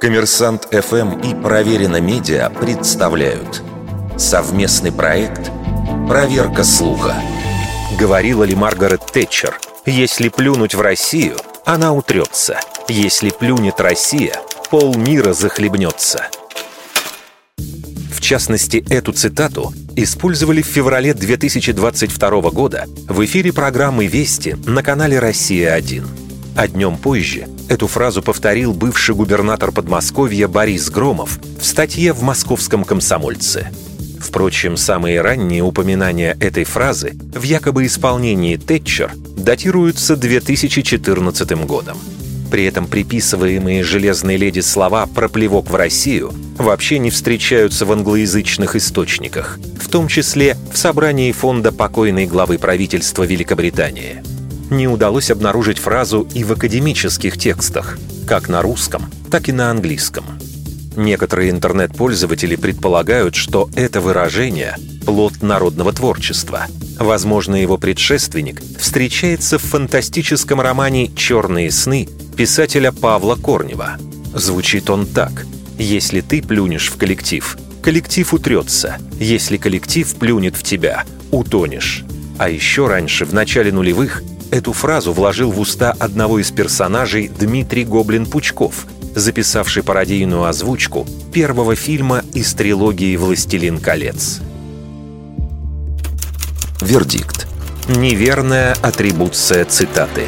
Коммерсант ФМ и Проверено Медиа представляют совместный проект «Проверка слуха». Говорила ли Маргарет Тэтчер, если плюнуть в Россию, она утрется. Если плюнет Россия, полмира захлебнется. В частности, эту цитату использовали в феврале 2022 года в эфире программы «Вести» на канале «Россия-1». А днем позже Эту фразу повторил бывший губернатор Подмосковья Борис Громов в статье в «Московском комсомольце». Впрочем, самые ранние упоминания этой фразы в якобы исполнении Тэтчер датируются 2014 годом. При этом приписываемые «железной леди» слова про плевок в Россию вообще не встречаются в англоязычных источниках, в том числе в собрании фонда покойной главы правительства Великобритании – не удалось обнаружить фразу и в академических текстах, как на русском, так и на английском. Некоторые интернет-пользователи предполагают, что это выражение – плод народного творчества. Возможно, его предшественник встречается в фантастическом романе «Черные сны» писателя Павла Корнева. Звучит он так. «Если ты плюнешь в коллектив, коллектив утрется. Если коллектив плюнет в тебя, утонешь». А еще раньше, в начале нулевых, Эту фразу вложил в уста одного из персонажей Дмитрий Гоблин-Пучков, записавший пародийную озвучку первого фильма из трилогии «Властелин колец». Вердикт. Неверная атрибуция цитаты.